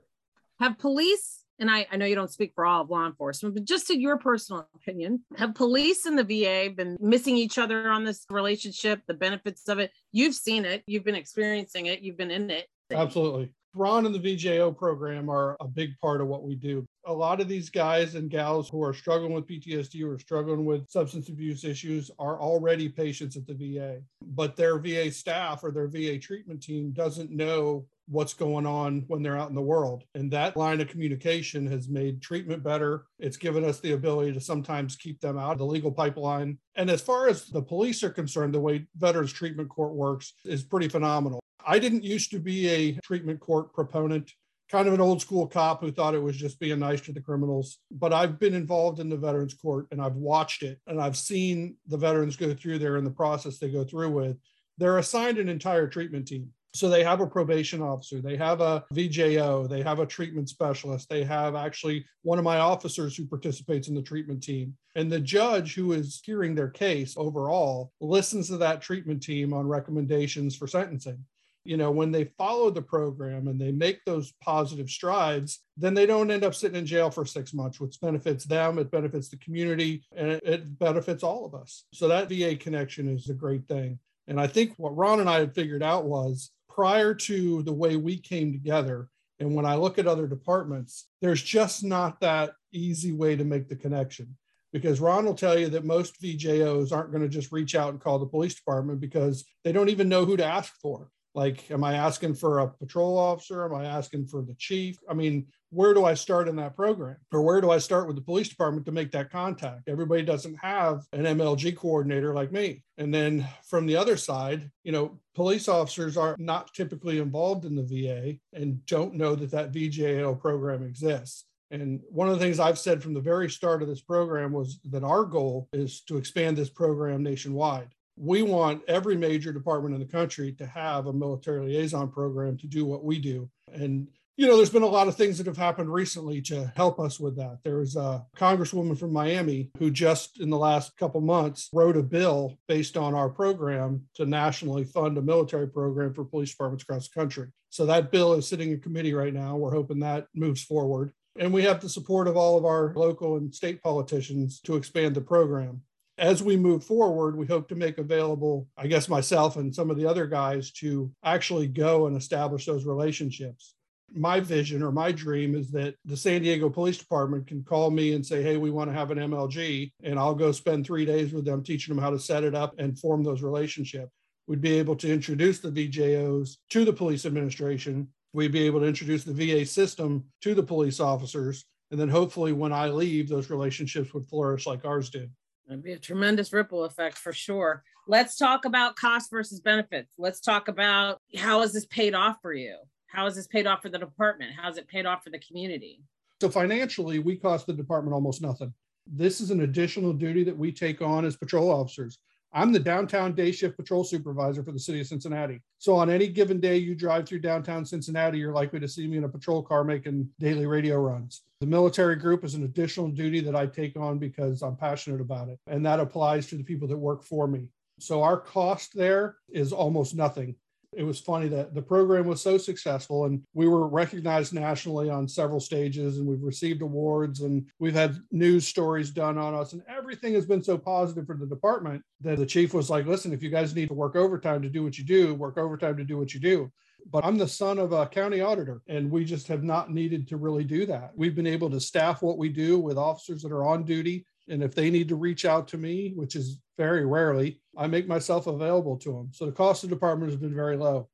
have police and I, I know you don't speak for all of law enforcement, but just to your personal opinion, have police and the VA been missing each other on this relationship, the benefits of it? You've seen it, you've been experiencing it, you've been in it. Absolutely. Ron and the VJO program are a big part of what we do. A lot of these guys and gals who are struggling with PTSD or struggling with substance abuse issues are already patients at the VA, but their VA staff or their VA treatment team doesn't know what's going on when they're out in the world. And that line of communication has made treatment better. It's given us the ability to sometimes keep them out of the legal pipeline. And as far as the police are concerned, the way Veterans Treatment Court works is pretty phenomenal. I didn't used to be a treatment court proponent kind of an old school cop who thought it was just being nice to the criminals. But I've been involved in the Veterans Court and I've watched it and I've seen the veterans go through there and the process they go through with. They're assigned an entire treatment team. So they have a probation officer, they have a VJO, they have a treatment specialist, they have actually one of my officers who participates in the treatment team. And the judge who is hearing their case overall listens to that treatment team on recommendations for sentencing. You know, when they follow the program and they make those positive strides, then they don't end up sitting in jail for six months, which benefits them, it benefits the community, and it, it benefits all of us. So that VA connection is a great thing. And I think what Ron and I had figured out was prior to the way we came together, and when I look at other departments, there's just not that easy way to make the connection. Because Ron will tell you that most VJOs aren't going to just reach out and call the police department because they don't even know who to ask for. Like, am I asking for a patrol officer? Am I asking for the chief? I mean, where do I start in that program? Or where do I start with the police department to make that contact? Everybody doesn't have an MLG coordinator like me. And then from the other side, you know, police officers are not typically involved in the VA and don't know that that VJO program exists. And one of the things I've said from the very start of this program was that our goal is to expand this program nationwide we want every major department in the country to have a military liaison program to do what we do. And you know, there's been a lot of things that have happened recently to help us with that. There was a congresswoman from Miami who just in the last couple months wrote a bill based on our program to nationally fund a military program for police departments across the country. So that bill is sitting in committee right now. We're hoping that moves forward. And we have the support of all of our local and state politicians to expand the program as we move forward, we hope to make available, I guess, myself and some of the other guys to actually go and establish those relationships. My vision or my dream is that the San Diego Police Department can call me and say, Hey, we want to have an MLG. And I'll go spend three days with them, teaching them how to set it up and form those relationships. We'd be able to introduce the VJOs to the police administration. We'd be able to introduce the VA system to the police officers. And then hopefully, when I leave, those relationships would flourish like ours did. It'd be a tremendous ripple effect for sure. Let's talk about cost versus benefits. Let's talk about how is this paid off for you? How is this paid off for the department? How is it paid off for the community? So financially, we cost the department almost nothing. This is an additional duty that we take on as patrol officers. I'm the downtown day shift patrol supervisor for the city of Cincinnati. So on any given day you drive through downtown Cincinnati, you're likely to see me in a patrol car making daily radio runs. The military group is an additional duty that I take on because I'm passionate about it. And that applies to the people that work for me. So our cost there is almost nothing. It was funny that the program was so successful and we were recognized nationally on several stages and we've received awards and we've had news stories done on us and everything has been so positive for the department that the chief was like, listen, if you guys need to work overtime to do what you do, work overtime to do what you do but I'm the son of a county auditor, and we just have not needed to really do that. We've been able to staff what we do with officers that are on duty. And if they need to reach out to me, which is very rarely, I make myself available to them. So the cost of the department has been very low.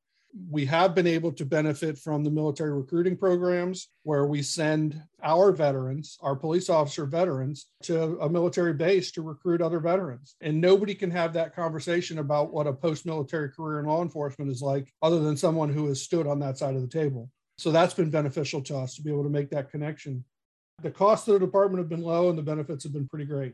We have been able to benefit from the military recruiting programs where we send our veterans, our police officer veterans, to a military base to recruit other veterans. And nobody can have that conversation about what a post military career in law enforcement is like, other than someone who has stood on that side of the table. So that's been beneficial to us to be able to make that connection. The costs of the department have been low and the benefits have been pretty great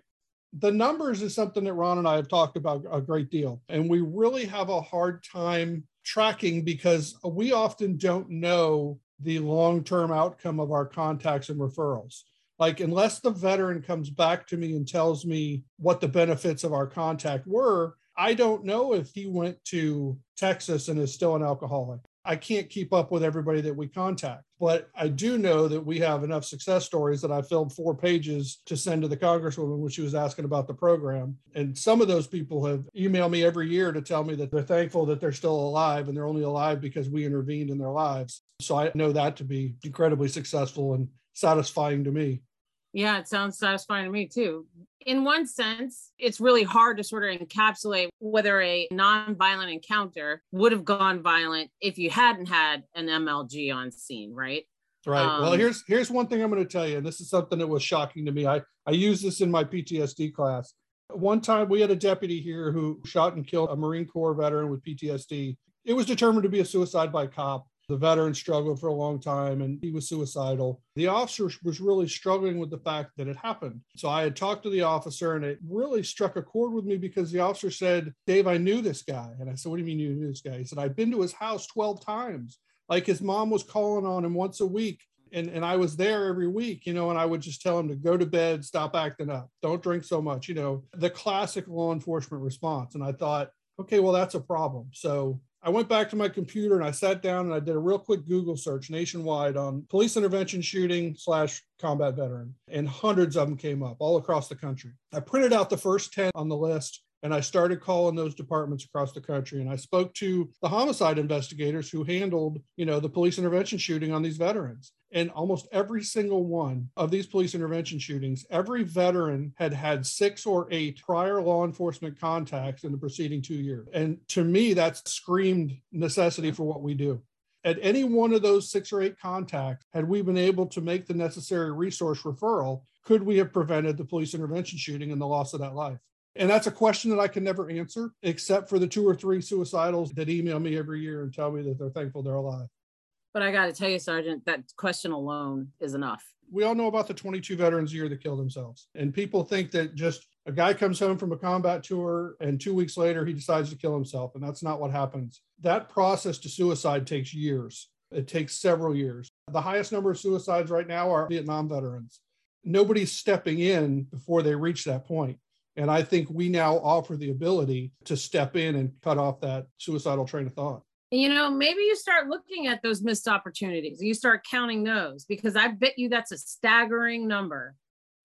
the numbers is something that Ron and I have talked about a great deal. And we really have a hard time tracking because we often don't know the long term outcome of our contacts and referrals. Like, unless the veteran comes back to me and tells me what the benefits of our contact were, I don't know if he went to Texas and is still an alcoholic. I can't keep up with everybody that we contact. But I do know that we have enough success stories that I filled four pages to send to the Congresswoman when she was asking about the program. And some of those people have emailed me every year to tell me that they're thankful that they're still alive and they're only alive because we intervened in their lives. So I know that to be incredibly successful and satisfying to me. Yeah, it sounds satisfying to me too. In one sense, it's really hard to sort of encapsulate whether a non-violent encounter would have gone violent if you hadn't had an MLG on scene, right? Right. Um, well, here's here's one thing I'm going to tell you, and this is something that was shocking to me. I I use this in my PTSD class. One time we had a deputy here who shot and killed a Marine Corps veteran with PTSD. It was determined to be a suicide by cop. The veteran struggled for a long time and he was suicidal. The officer was really struggling with the fact that it happened. So I had talked to the officer and it really struck a chord with me because the officer said, Dave, I knew this guy. And I said, What do you mean you knew this guy? He said, I've been to his house 12 times. Like his mom was calling on him once a week. And, and I was there every week, you know, and I would just tell him to go to bed, stop acting up, don't drink so much, you know, the classic law enforcement response. And I thought, okay, well, that's a problem. So I went back to my computer and I sat down and I did a real quick Google search nationwide on police intervention shooting slash combat veteran, and hundreds of them came up all across the country. I printed out the first 10 on the list and I started calling those departments across the country. And I spoke to the homicide investigators who handled, you know, the police intervention shooting on these veterans. And almost every single one of these police intervention shootings, every veteran had had six or eight prior law enforcement contacts in the preceding two years. And to me, that's screamed necessity for what we do. At any one of those six or eight contacts, had we been able to make the necessary resource referral, could we have prevented the police intervention shooting and the loss of that life? And that's a question that I can never answer, except for the two or three suicidals that email me every year and tell me that they're thankful they're alive. But I got to tell you, Sergeant, that question alone is enough. We all know about the 22 veterans a year that kill themselves. And people think that just a guy comes home from a combat tour and two weeks later he decides to kill himself. And that's not what happens. That process to suicide takes years, it takes several years. The highest number of suicides right now are Vietnam veterans. Nobody's stepping in before they reach that point. And I think we now offer the ability to step in and cut off that suicidal train of thought. You know, maybe you start looking at those missed opportunities. You start counting those because I bet you that's a staggering number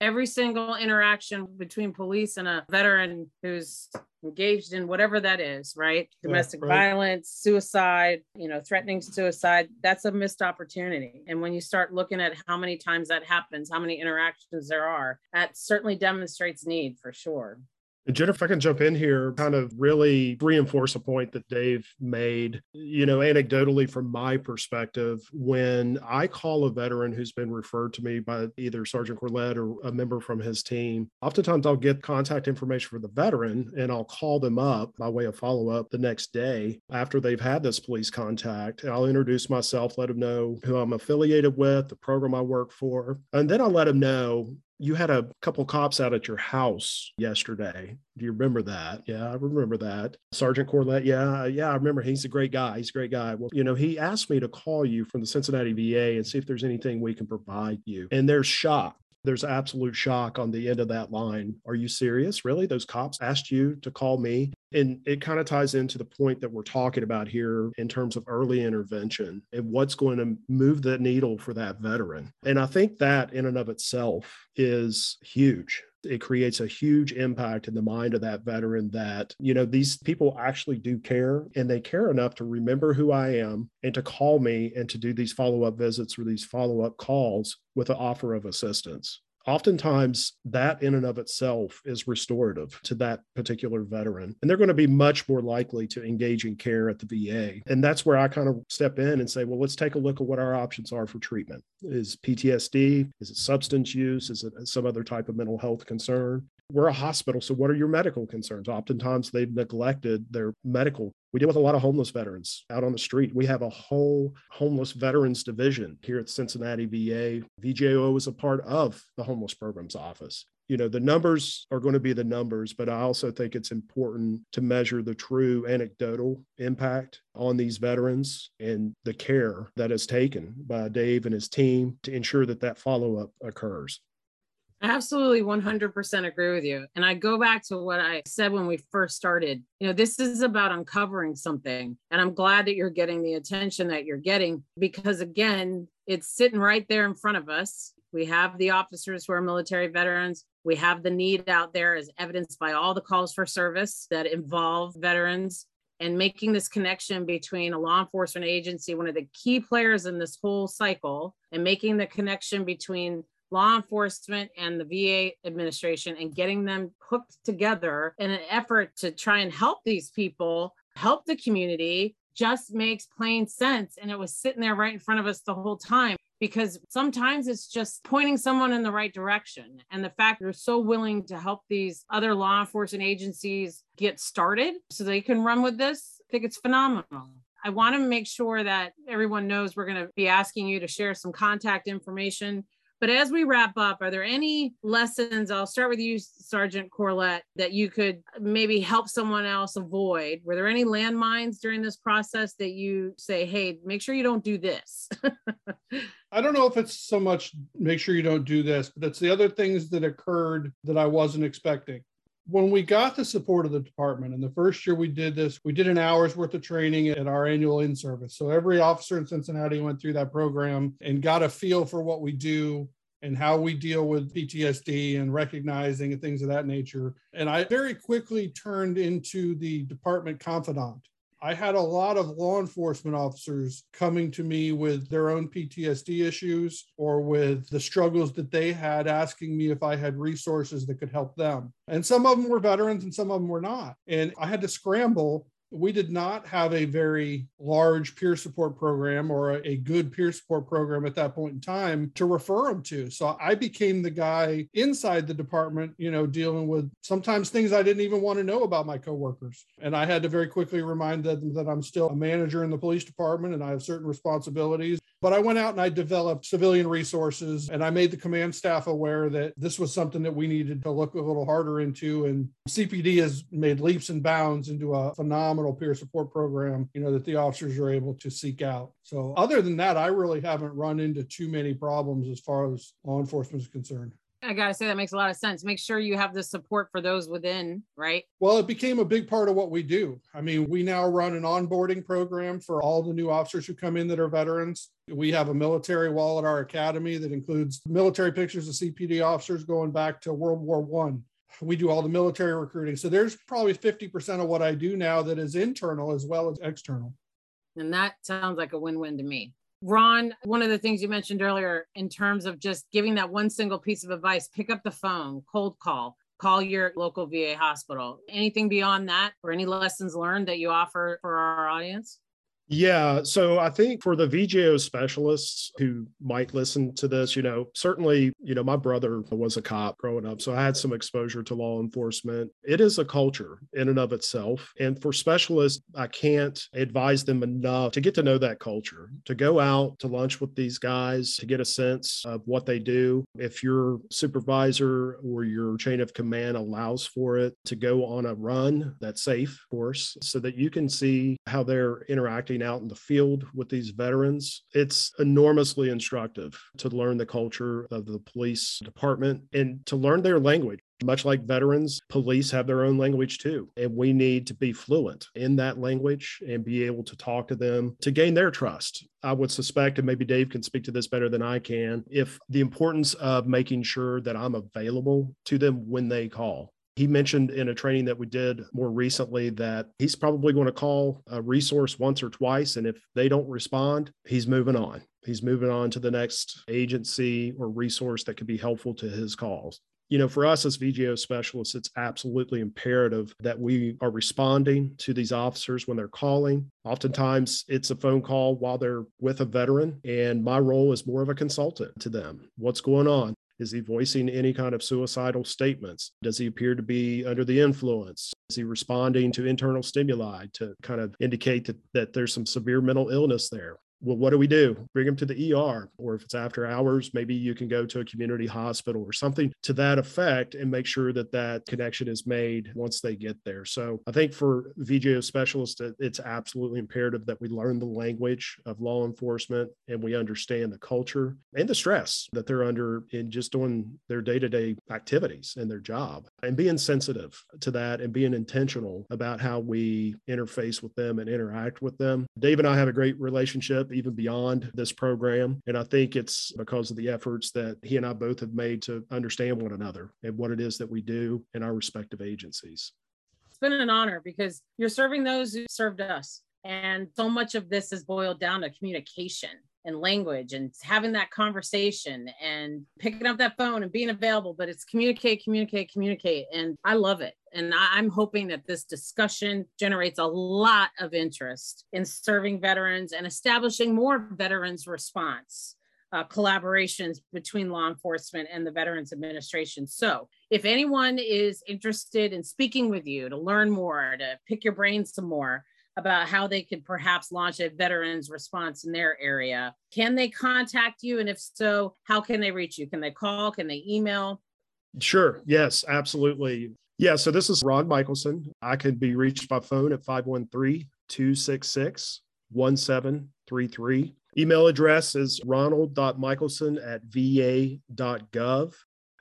every single interaction between police and a veteran who's engaged in whatever that is, right? Domestic yeah, right. violence, suicide, you know, threatening suicide, that's a missed opportunity. And when you start looking at how many times that happens, how many interactions there are, that certainly demonstrates need for sure. And Jennifer, if I can jump in here, kind of really reinforce a point that Dave made. You know, anecdotally, from my perspective, when I call a veteran who's been referred to me by either Sergeant Corlett or a member from his team, oftentimes I'll get contact information for the veteran and I'll call them up by way of follow up the next day after they've had this police contact. I'll introduce myself, let them know who I'm affiliated with, the program I work for. And then I'll let them know you had a couple cops out at your house yesterday. Do you remember that? Yeah, I remember that. Sergeant Corlett. Yeah, yeah, I remember. He's a great guy. He's a great guy. Well, you know, he asked me to call you from the Cincinnati VA and see if there's anything we can provide you. And there's shock. There's absolute shock on the end of that line. Are you serious? Really? Those cops asked you to call me? And it kind of ties into the point that we're talking about here in terms of early intervention and what's going to move the needle for that veteran. And I think that in and of itself is huge it creates a huge impact in the mind of that veteran that, you know, these people actually do care and they care enough to remember who I am and to call me and to do these follow up visits or these follow up calls with an offer of assistance oftentimes that in and of itself is restorative to that particular veteran and they're going to be much more likely to engage in care at the VA and that's where I kind of step in and say well let's take a look at what our options are for treatment. Is PTSD is it substance use is it some other type of mental health concern we're a hospital so what are your medical concerns oftentimes they've neglected their medical we deal with a lot of homeless veterans out on the street. We have a whole homeless veterans division here at Cincinnati VA. VJO is a part of the homeless programs office. You know, the numbers are going to be the numbers, but I also think it's important to measure the true anecdotal impact on these veterans and the care that is taken by Dave and his team to ensure that that follow up occurs. Absolutely 100% agree with you. And I go back to what I said when we first started. You know, this is about uncovering something. And I'm glad that you're getting the attention that you're getting because, again, it's sitting right there in front of us. We have the officers who are military veterans. We have the need out there as evidenced by all the calls for service that involve veterans and making this connection between a law enforcement agency, one of the key players in this whole cycle, and making the connection between law enforcement and the VA administration and getting them hooked together in an effort to try and help these people, help the community, just makes plain sense. And it was sitting there right in front of us the whole time because sometimes it's just pointing someone in the right direction. And the fact they're so willing to help these other law enforcement agencies get started so they can run with this, I think it's phenomenal. I want to make sure that everyone knows we're going to be asking you to share some contact information but as we wrap up, are there any lessons? I'll start with you, Sergeant Corlett, that you could maybe help someone else avoid. Were there any landmines during this process that you say, hey, make sure you don't do this? I don't know if it's so much make sure you don't do this, but it's the other things that occurred that I wasn't expecting when we got the support of the department and the first year we did this we did an hour's worth of training at our annual in service so every officer in cincinnati went through that program and got a feel for what we do and how we deal with PTSD and recognizing and things of that nature. And I very quickly turned into the department confidant. I had a lot of law enforcement officers coming to me with their own PTSD issues or with the struggles that they had, asking me if I had resources that could help them. And some of them were veterans and some of them were not. And I had to scramble we did not have a very large peer support program or a, a, good peer support program at that point in time to refer them to. So I became the guy inside the department, you know, dealing with sometimes things I didn't even want to know about my coworkers. And I had to very quickly remind them that I'm still a manager in the police department and I have certain responsibilities. But I went out and I developed civilian resources and I made the command staff aware that this was something that we needed to look a little harder into. And CPD has made leaps and bounds into a phenomenal peer support program, you know, that the officers are able to seek out. So other than that, I really haven't run into too many problems as far as law enforcement is concerned. I got to say that makes a lot of sense. Make sure you have the support for those within, right? Well, it became a big part of what we do. I mean, we now run an onboarding program for all the new officers who come in that are veterans. We have a military wall at our academy that includes military pictures of CPD officers going back to World War One. We do all the military recruiting. So there's probably 50% of what I do now that is internal as well as external. And that sounds like a win win to me. Ron, one of the things you mentioned earlier in terms of just giving that one single piece of advice pick up the phone, cold call, call your local VA hospital. Anything beyond that, or any lessons learned that you offer for our audience? Yeah. So I think for the VJO specialists who might listen to this, you know, certainly, you know, my brother was a cop growing up. So I had some exposure to law enforcement. It is a culture in and of itself. And for specialists, I can't advise them enough to get to know that culture, to go out to lunch with these guys, to get a sense of what they do. If your supervisor or your chain of command allows for it, to go on a run that's safe, of course, so that you can see how they're interacting being out in the field with these veterans, it's enormously instructive to learn the culture of the police department and to learn their language. Much like veterans, police have their own language too. And we need to be fluent in that language and be able to talk to them to gain their trust. I would suspect, and maybe Dave can speak to this better than I can, if the importance of making sure that I'm available to them when they call. He mentioned in a training that we did more recently that he's probably going to call a resource once or twice. And if they don't respond, he's moving on. He's moving on to the next agency or resource that could be helpful to his calls you know, for us as VJO specialists, it's absolutely imperative that we are responding to these officers when they're calling. Oftentimes, it's a phone call while they're with a veteran, and my role is more of a consultant to them. What's going on? Is he voicing any kind of suicidal statements? Does he appear to be under the influence? Is he responding to internal stimuli to kind of indicate that, that there's some severe mental illness there? Well, what do we do? Bring them to the ER, or if it's after hours, maybe you can go to a community hospital or something to that effect and make sure that that connection is made once they get there. So I think for VJO specialists, it's absolutely imperative that we learn the language of law enforcement and we understand the culture and the stress that they're under in just doing their day to day activities and their job and being sensitive to that and being intentional about how we interface with them and interact with them. Dave and I have a great relationship even beyond this program. And I think it's because of the efforts that he and I both have made to understand one another and what it is that we do in our respective agencies. It's been an honor because you're serving those who served us. And so much of this is boiled down to communication and language and having that conversation and picking up that phone and being available but it's communicate communicate communicate and i love it and i'm hoping that this discussion generates a lot of interest in serving veterans and establishing more veterans response uh, collaborations between law enforcement and the Veterans Administration. So, if anyone is interested in speaking with you to learn more, to pick your brain some more, about how they could perhaps launch a veterans response in their area. Can they contact you? And if so, how can they reach you? Can they call? Can they email? Sure. Yes, absolutely. Yeah. So this is Ron Michaelson. I can be reached by phone at 513 266 1733. Email address is ronald.michaelson at va.gov.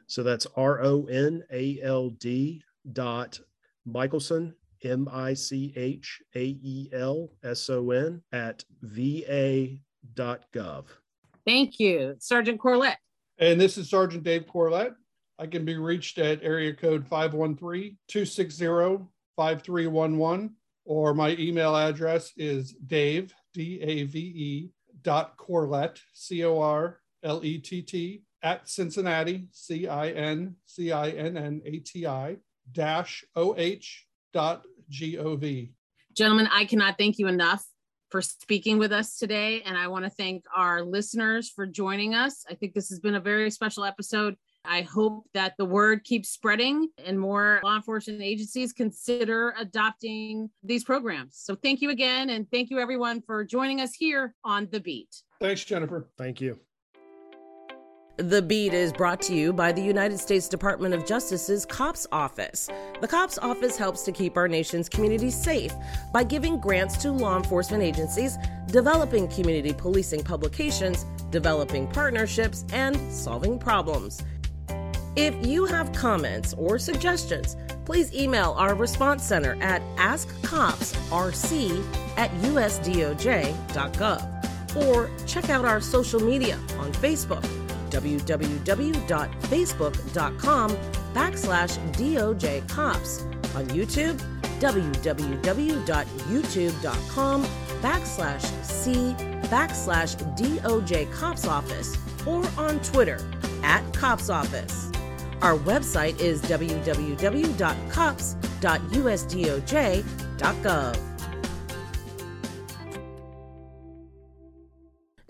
So that's R O N A L D dot Michaelson M I C H A E L S O N at va.gov. Thank you, Sergeant Corlett. And this is Sergeant Dave Corlett. I can be reached at area code 513 260 5311, or my email address is dave, D A V E, dot Corlett, C O R L E T T, at Cincinnati, C I N C I N N A T I, dash O H dot gov. Gentlemen, I cannot thank you enough for speaking with us today. And I want to thank our listeners for joining us. I think this has been a very special episode. I hope that the word keeps spreading and more law enforcement agencies consider adopting these programs. So thank you again. And thank you, everyone, for joining us here on The Beat. Thanks, Jennifer. Thank you. The Beat is brought to you by the United States Department of Justice's COPS Office. The COPS Office helps to keep our nation's communities safe by giving grants to law enforcement agencies, developing community policing publications, developing partnerships, and solving problems. If you have comments or suggestions, please email our response center at askcopsrc at usdoj.gov or check out our social media on Facebook www.facebook.com backslash DOJ Cops. On YouTube, www.youtube.com backslash C backslash DOJ Cops Office or on Twitter at Cops Office. Our website is www.cops.usdoj.gov.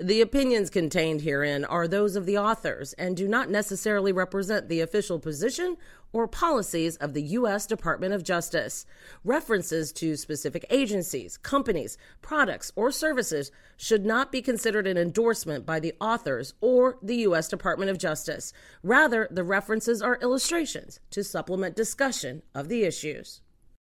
The opinions contained herein are those of the authors and do not necessarily represent the official position or policies of the U.S. Department of Justice. References to specific agencies, companies, products, or services should not be considered an endorsement by the authors or the U.S. Department of Justice. Rather, the references are illustrations to supplement discussion of the issues.